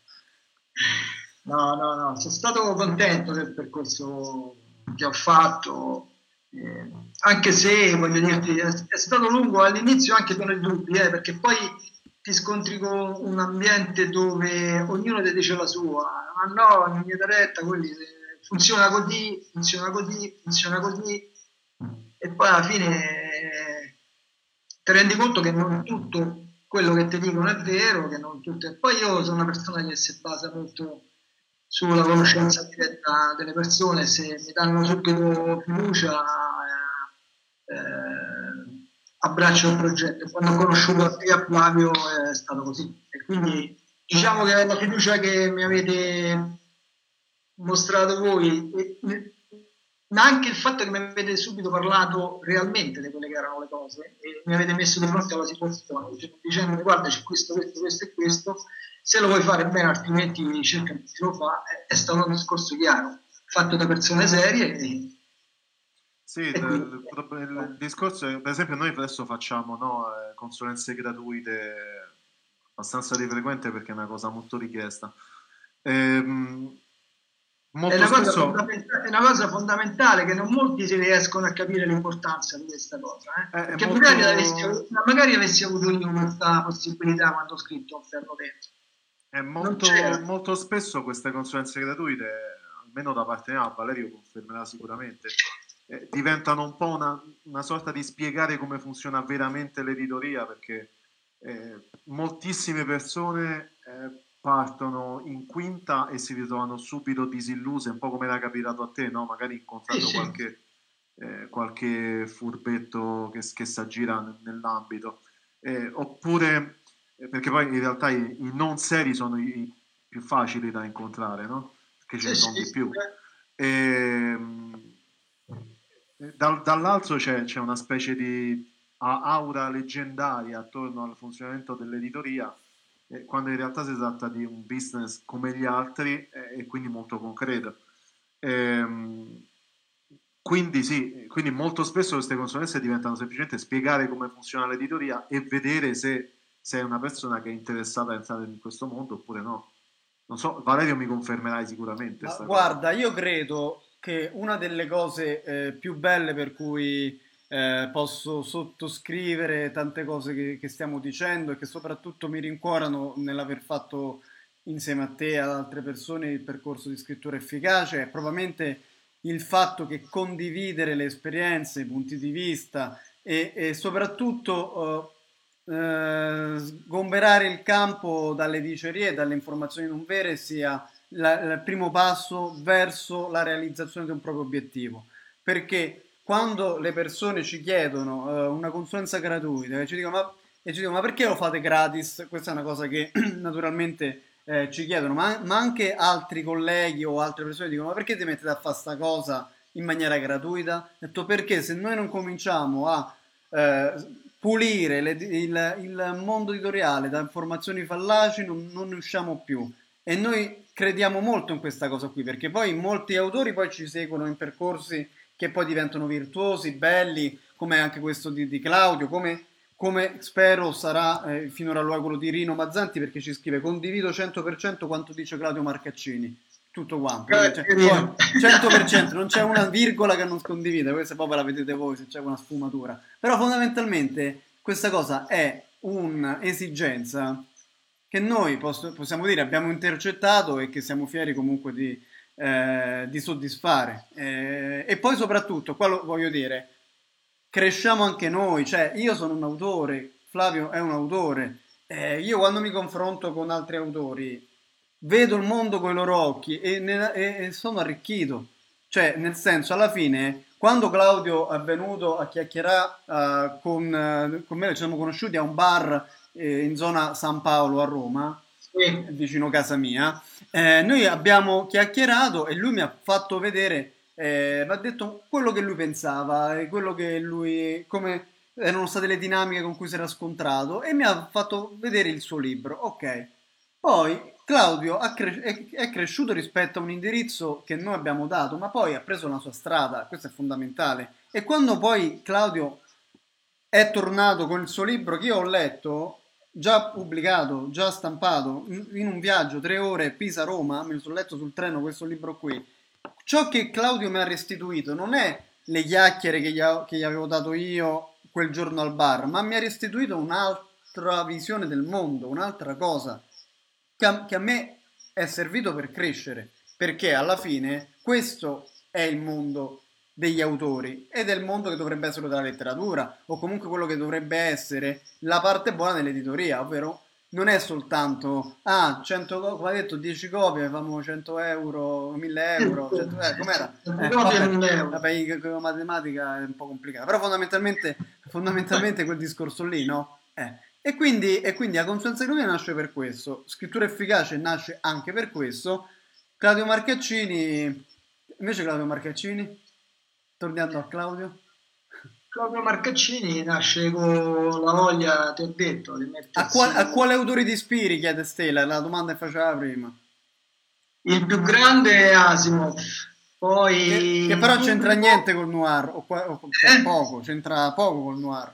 No, no, no, sono stato contento del percorso che ho fatto, eh, anche se voglio dirti, è, è, stato lungo all'inizio anche con i dubbi, eh, perché poi ti scontri con un ambiente dove ognuno ti dice la sua, ma no, in mia diretta quelli funziona così, funziona così, funziona così e poi alla fine eh, ti rendi conto che non tutto quello che ti dicono è vero, che non tutto è... Poi io sono una persona che si basa molto sulla conoscenza diretta delle persone, se mi danno subito fiducia, eh, eh, abbraccio il progetto. Quando ho conosciuto te a Flavio è stato così. E quindi diciamo che la fiducia che mi avete mostrato voi, ma anche il fatto che mi avete subito parlato realmente di quelle che erano le cose e mi avete messo di fronte alla situazione dicendo guarda c'è questo, questo, questo e questo, se lo vuoi fare bene altrimenti cerca di lo fa, è, stato un discorso chiaro, fatto da persone serie. E,
sì, il, il, discorso è, per esempio noi adesso facciamo no, eh, consulenze gratuite abbastanza di frequente perché è una cosa molto richiesta. Ehm,
Molto è, una spesso... è, una cosa fondamentale che non molti si riescono a capire l'importanza di questa cosa. Eh? Eh, Perché molto... magari, avessi, magari, avessi, avuto io questa possibilità quando ho scritto un ferro dentro.
È molto, molto spesso queste consulenze gratuite, almeno da parte mia, Valerio confermerà sicuramente, eh, diventano un po' una, una, sorta di spiegare come funziona veramente l'editoria, perché eh, moltissime persone eh, partono in quinta e si ritrovano subito disilluse, un po' come era capitato a te, no? magari incontrando sì, qualche, eh, qualche, furbetto che, che si aggira nell'ambito. Eh, oppure, eh, perché poi in realtà i, i, non seri sono i più facili da incontrare, no? Perché ce ne sono di più. E, ehm, dal, dall'altro c'è, c'è una specie di aura leggendaria attorno al funzionamento dell'editoria eh, quando in realtà si tratta di un business come gli altri eh, e quindi molto concreto. Ehm, quindi sì, quindi molto spesso queste consulenze diventano semplicemente spiegare come funziona l'editoria e vedere se sei una persona che è interessata a entrare in questo mondo oppure no. Non so, Valerio mi confermerai sicuramente.
guarda, cosa. io credo che una delle cose eh, più belle per cui eh, posso sottoscrivere tante cose che, che, stiamo dicendo e che soprattutto mi rincuorano nell'aver fatto insieme a te e ad altre persone il percorso di scrittura efficace è probabilmente il fatto che condividere le esperienze, i punti di vista e, e soprattutto uh, uh, sgomberare il campo dalle dicerie e dalle informazioni non vere sia il primo passo verso la realizzazione di un proprio obiettivo. Perché quando le persone ci chiedono uh, una consulenza gratuita e ci, dicono, ma, e ci dicono ma perché lo fate gratis? Questa è una cosa che naturalmente eh, ci chiedono, ma, ma, anche altri colleghi o altre persone dicono ma perché ti mettete a fare questa cosa in maniera gratuita? Detto perché se noi non cominciamo a eh, pulire le, il, il, mondo editoriale da informazioni fallaci non, non ne usciamo più e noi crediamo molto in questa cosa qui perché poi molti autori poi ci seguono in percorsi che poi diventano virtuosi, belli, come anche questo di, di Claudio, come, come, spero sarà eh, finora quello di Rino Mazzanti perché ci scrive condivido 100% quanto dice Claudio Marcaccini. Tutto quanto, cioè, 100%, non c'è una virgola che non condivide, questa poi ve la vedete voi se c'è una sfumatura. Però fondamentalmente questa cosa è un'esigenza che noi posso, possiamo dire abbiamo intercettato e che siamo fieri comunque di, eh, di soddisfare. Eh, e poi soprattutto, qua lo voglio dire, cresciamo anche noi, cioè io sono un autore, Flavio è un autore, eh, io quando mi confronto con altri autori vedo il mondo con i loro occhi e, ne, e, e sono arricchito, cioè nel senso alla fine quando Claudio è venuto a chiacchierare uh, con, uh, con, me, ci siamo conosciuti a un bar eh, in zona San Paolo a Roma, sì. vicino casa mia, eh, noi abbiamo chiacchierato e lui mi ha fatto vedere, eh, mi ha detto quello che lui pensava e quello che lui, come erano state le dinamiche con cui si era scontrato e mi ha fatto vedere il suo libro. Ok, poi Claudio cre- è, cresciuto rispetto a un indirizzo che noi abbiamo dato, ma poi ha preso la sua strada, questo è fondamentale. E quando poi Claudio è tornato con il suo libro che io ho letto, già pubblicato, già stampato, in un viaggio, tre ore, Pisa-Roma, me lo sono letto sul treno questo libro qui. Ciò che Claudio mi ha restituito non è le chiacchiere che gli, che gli avevo dato io quel giorno al bar, ma mi ha restituito un'altra visione del mondo, un'altra cosa che a, che a me è servito per crescere, perché alla fine questo è il mondo degli autori e del mondo che dovrebbe essere della letteratura o comunque quello che dovrebbe essere la parte buona dell'editoria, ovvero non è soltanto ah, 100, come ha detto 10 copie, famo 100 euro, 1000 euro, 100, eh, com'era? Eh, vabbè, vabbè, la matematica è un po' complicata, però fondamentalmente fondamentalmente quel discorso lì, no? Eh. E, quindi, e quindi la consulenza nasce per questo, scrittura efficace nasce anche per questo. Claudio Marcaccini, invece Claudio Marcaccini, tornando a Claudio.
Claudio Marcaccini nasce con la voglia, ti ho detto, di mettersi...
A, qual, a quale autore ti ispiri, chiede Stella? La domanda che faceva prima.
Il più grande è Asimov, poi...
Che, che però c'entra niente col noir, o, o, cioè, eh? poco, c'entra poco col noir.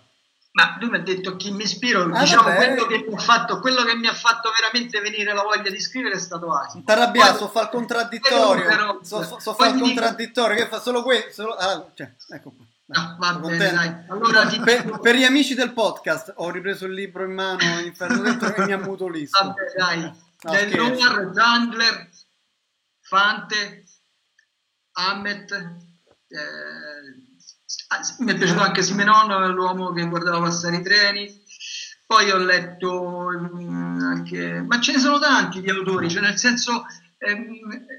Ma lui mi ha detto chi mi ispiro, ah, diciamo quello che, fatto, quello che, mi ha fatto veramente venire la voglia di scrivere è stato Asimov.
T'arrabbiato, so fa il contraddittorio, però, so, so, so fa il contraddittorio, che fa solo questo. Ah, cioè, ecco qua.
No, va bene, dai. Allora,
ti... per, per, gli amici del podcast ho ripreso il libro in mano, Inferno dentro e mi ammutolito.
Vabbè, dai. No, Del Noir, Fante, Hammett, eh, mi è piaciuto anche Simenon, l'uomo che guardava passare i treni. Poi ho letto mm, anche, ma ce ne sono tanti di autori, cioè nel senso eh,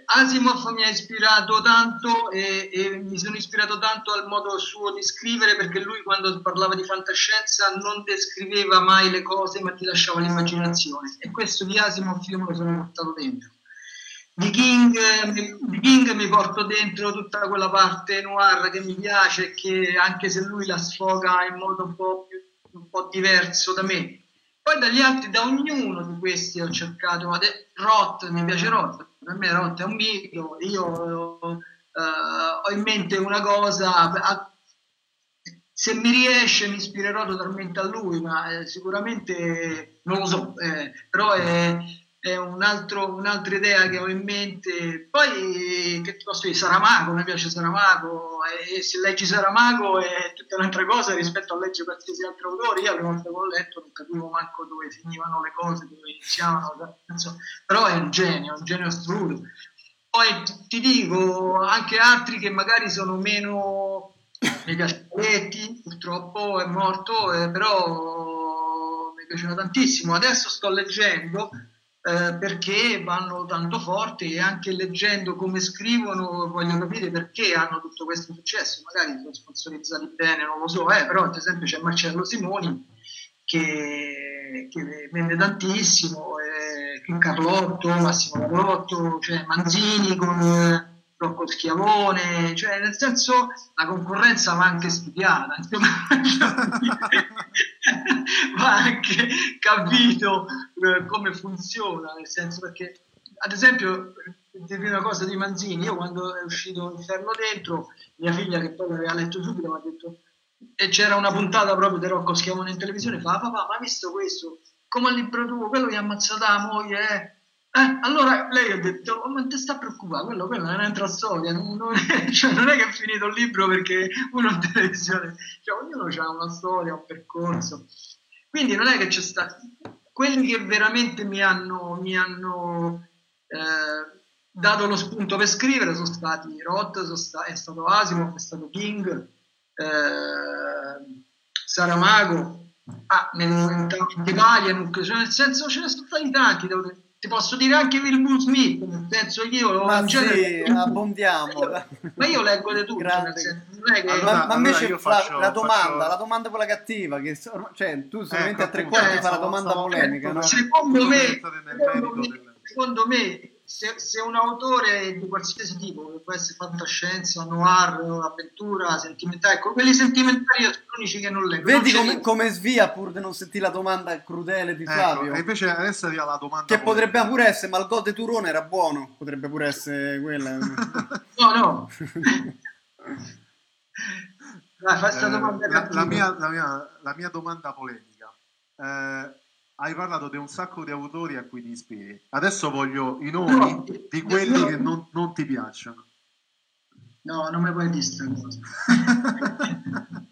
Asimov mi ha ispirato tanto e, e, mi sono ispirato tanto al modo suo di scrivere perché lui quando parlava di fantascienza non descriveva mai le cose ma ti lasciava l'immaginazione e questo di Asimov io me lo sono portato dentro. Di King, di King mi porto dentro tutta quella parte noir che mi piace che anche se lui la sfoga in modo un po', più, un po diverso da me. Poi dagli altri, da ognuno di questi ho cercato, Roth, mi piace Roth, per me Roth è un mito, io uh, ho in mente una cosa, a, se mi riesce mi ispirerò totalmente a lui, ma eh, sicuramente non lo so, eh, però è, è un altro, un'altra idea che ho in mente. Poi, che ti posso dire, Saramago, mi piace Saramago, e se leggi Saramago è tutta un'altra cosa rispetto a leggere qualsiasi altro autore. Io le volte che ho letto non capivo manco dove finivano le cose, dove iniziavano, però è un genio, un genio assoluto. Poi ti dico anche altri che magari sono meno Megaspetti, purtroppo è morto, eh, però mi piacciono tantissimo. Adesso sto leggendo eh, perché vanno tanto forte e anche leggendo come scrivono voglio capire perché hanno tutto questo successo. Magari sono sponsorizzati bene, non lo so, eh, però ad esempio c'è Marcello Simoni che, che vende tantissimo, eh, Carlotto, Massimo Carlotto, cioè Manzini con Rocco Schiavone, cioè nel senso la concorrenza va anche studiata, va anche capito eh, come funziona, nel senso perché ad esempio dirvi una cosa di Manzini, io quando è uscito Inferno Dentro, mia figlia che poi l'aveva letto subito mi ha detto e c'era una puntata proprio di Rocco Schiavone in televisione, fa papà ma hai visto questo? Come al libro tuo, quello che ha ammazzato la moglie, eh? Eh, allora lei ha detto, oh, ma ti sta preoccupando, quello, quello è un'altra storia, non, non, è, cioè, non, è, che è finito il libro perché uno in televisione, cioè, ognuno ha una storia, un percorso, quindi non è che c'è stato, quelli che veramente mi hanno, mi hanno eh, dato lo spunto per scrivere sono stati Roth, sta, è stato Asimov, è stato King, eh, Saramago, ah, nel, nel, nel, nel senso ce ne sono stati tanti, devo ti posso dire anche Will Smith, nel senso io
ma sì, genere... abbondiamo.
Ma io leggo le tutto,
senso, che... allora, ma, ma, invece allora faccio, la, domanda, faccio... la domanda quella cattiva, che cioè, tu solamente ecco, a tre quarti fai la domanda polemica, no?
Secondo me, secondo me, secondo me se, se, un autore di qualsiasi tipo, che può essere fantascienza, noir, avventura, sentimentale, ecco, quelli sentimentali sono gli unici che non leggo.
Vedi come, come, svia pur di non sentire la domanda crudele di ecco, Flavio.
E invece adesso arriva la domanda.
Che potrebbe pure essere, ma il gol di Turone era buono, potrebbe pure essere quella.
no, no. Dai, fai eh,
la, la, mia, la, mia, la mia domanda polemica. Eh, hai parlato di un sacco di autori a cui ti ispiri. Adesso voglio i nomi no, di quelli no, che non, non, ti piacciono.
No, non mi puoi distrarre.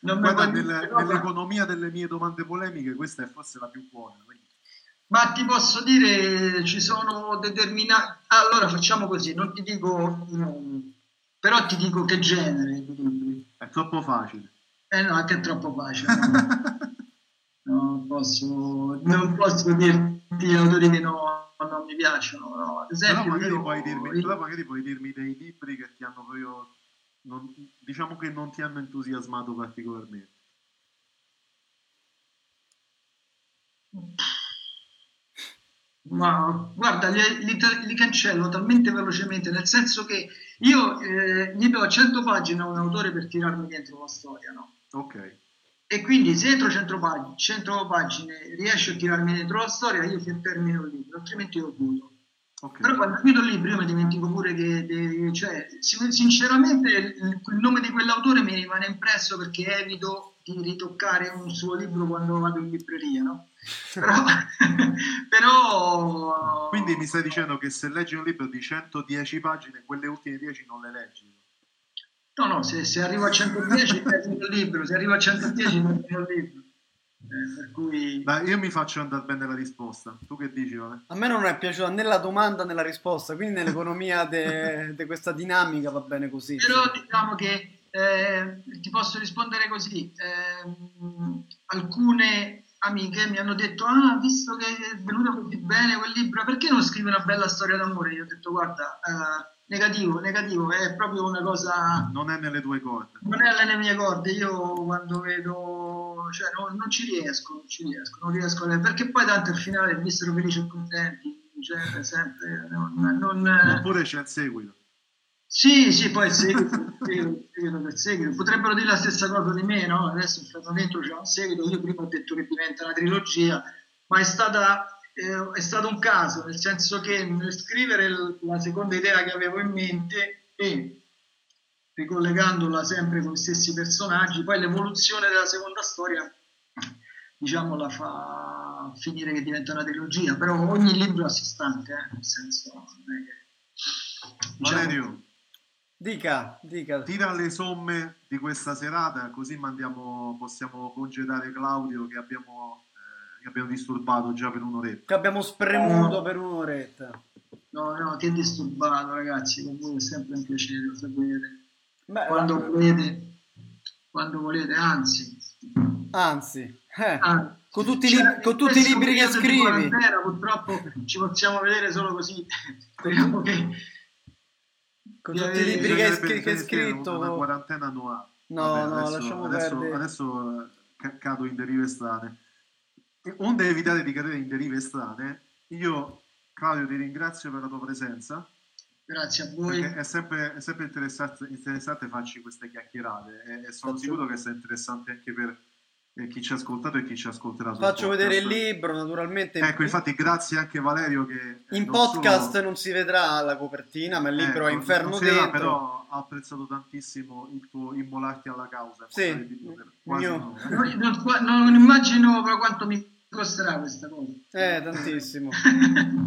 Guarda, nel, nell'economia delle mie domande polemiche, questa è forse la più buona. Quindi.
Ma ti posso dire, ci sono determinati... Allora facciamo così, non ti dico i nomi, però ti dico che genere.
È troppo facile.
Eh no, anche è troppo facile. non posso, non posso dirti autori che no, non mi piacciono. No. Ad esempio,
però, magari io, puoi dirmi, però magari puoi dirmi dei libri che ti hanno proprio non- diciamo che non ti hanno entusiasmato particolarmente.
Ma guarda, li, li- li cancello talmente velocemente, nel senso che io eh, gli do 100 pagine a un autore per tirarmi dentro la storia, no?
Ok,
E quindi se entro 100 pagine, 100 pagine riesce a tirarmi dentro la storia, io termino il libro, altrimenti lo chiudo.
ok.
Però quando chiudo il libro io mi dimentico pure che, de- cioè, sin- sinceramente il, il nome di quell'autore mi rimane impresso perché evito di ritoccare un suo libro quando vado in libreria, no? Però, però
Quindi mi stai dicendo che se leggi un libro di 110 pagine, quelle ultime 10 non le leggi?
No, no, se, se arrivo a 110 termino il libro, se arrivo a 110 non termino il libro. Eh, per cui...
Dai, io mi faccio andare bene la risposta. Tu che dici, Vale?
A me non è piaciuta né la domanda né la risposta, quindi nell'economia di questa dinamica va bene così.
Però diciamo che eh, ti posso rispondere così. ehm, alcune amiche mi hanno detto: Ah, visto che è venuto così bene quel libro, perché non scrivi una bella storia d'amore? Io ho detto: Guarda, eh, negativo, negativo, è proprio una cosa.
Non è nelle tue corde.
Non è alle mie corde, io quando vedo, cioè non, non ci riesco, non ci riesco, non riesco a perché poi tanto al finale vissero felici e contenti, cioè sempre, non, non,
Oppure c'è il seguito.
sì, sì, poi il seguito, il seguito, il. Potrebbero dire la stessa cosa di me, no? Adesso il frammento c'è un seguito, io prima ho detto che diventa una trilogia, ma è, stata, eh, è stato un caso, nel senso che nel scrivere la seconda idea che avevo in mente e ricollegandola sempre con gli stessi personaggi, poi l'evoluzione della seconda storia, diciamo, la fa finire che diventa una trilogia, però ogni libro a sé stante, eh, nel senso... non è che- diciamo-
Valerio,
Dica, dica.
tira le somme di questa serata, così mandiamo, possiamo congedare Claudio che abbiamo, che abbiamo disturbato già per un'oretta.
Che abbiamo spremuto per un'oretta.
No, no, ti è disturbato, ragazzi. Con voi è sempre un piacere, lo sapete.
Beh,
Quando volete, quando volete, anzi.
anzi, eh,
anzi.
con tutti, i
Cioè,
lib- con tutti i
questo
libri che scrivi.
quarantena, Purtroppo ci possiamo vedere solo così. Speriamo che.
Con
di
tutti i libri che hai, scri- che hai scritto.
Una quarantena annuale.
No,
Vabbè,
no,
adesso,
lasciamo
adesso,
perdere.
adesso eh, ca- cado in derive strane. E onde evitare di cadere in derive strane, io Claudio ti ringrazio per la tua presenza.
Grazie a voi.
È sempre, è sempre interessante, interessante farci queste chiacchierate e, e sono sicuro che sia interessante anche per chi ci ha ascoltato e chi ci ascolterà.
Faccio vedere il libro, naturalmente.
Ecco, infatti, grazie anche Valerio che
in
non
podcast
solo-
non si vedrà la copertina, ma il libro è
Ecco,
inferno
non si vedrà,
dentro.
però ha apprezzato tantissimo il tuo immolarti alla causa.
Sì.
Non, non- non immagino però quanto mi costerà questa cosa.
Eh, tantissimo.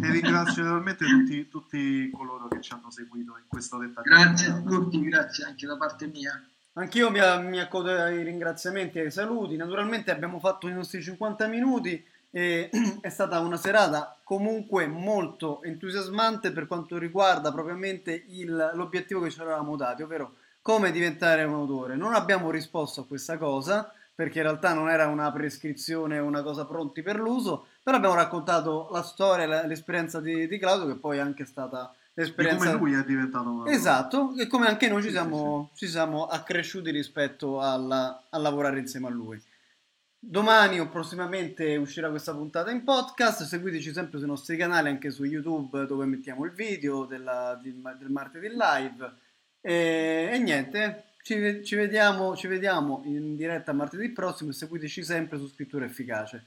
E ringrazio naturalmente tutti, tutti coloro che ci hanno seguito in questa di
Grazie a tutti, grazie anche da parte mia.
Anch'io mi, mi accodo ai ringraziamenti e ai saluti. Naturalmente abbiamo fatto i nostri 50 minuti e è stata una serata comunque molto entusiasmante per quanto riguarda propriamente il- l'obiettivo che ci eravamo dati, ovvero come diventare un autore. Non abbiamo risposto a questa cosa perché in realtà non era una prescrizione, una cosa pronti per l'uso, però abbiamo raccontato la storia, l'esperienza di, di Claudio che poi è anche stata l'esperienza...
come lui è diventato un
Esatto, e come anche noi ci
Sì,
siamo, ci siamo accresciuti rispetto alla- a lavorare insieme a lui. Domani o prossimamente uscirà questa puntata in podcast, seguiteci sempre sui nostri canali, anche su YouTube dove mettiamo il video della- di- del martedì live. E, e niente, ci, ci vediamo, ci vediamo in diretta martedì prossimo e seguiteci sempre su Scrittura Efficace.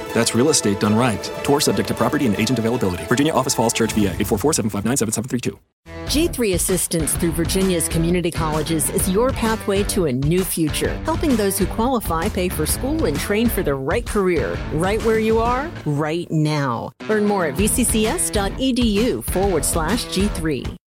That's real estate done right. Tour subject to property and agent availability. Virginia Office Falls Church, VA 844 759 7732.
G3 Assistance through Virginia's community colleges is your pathway to a new future, helping those who qualify pay for school and train for the right career, right where you are, right now. Learn more at vccs.edu forward slash G3.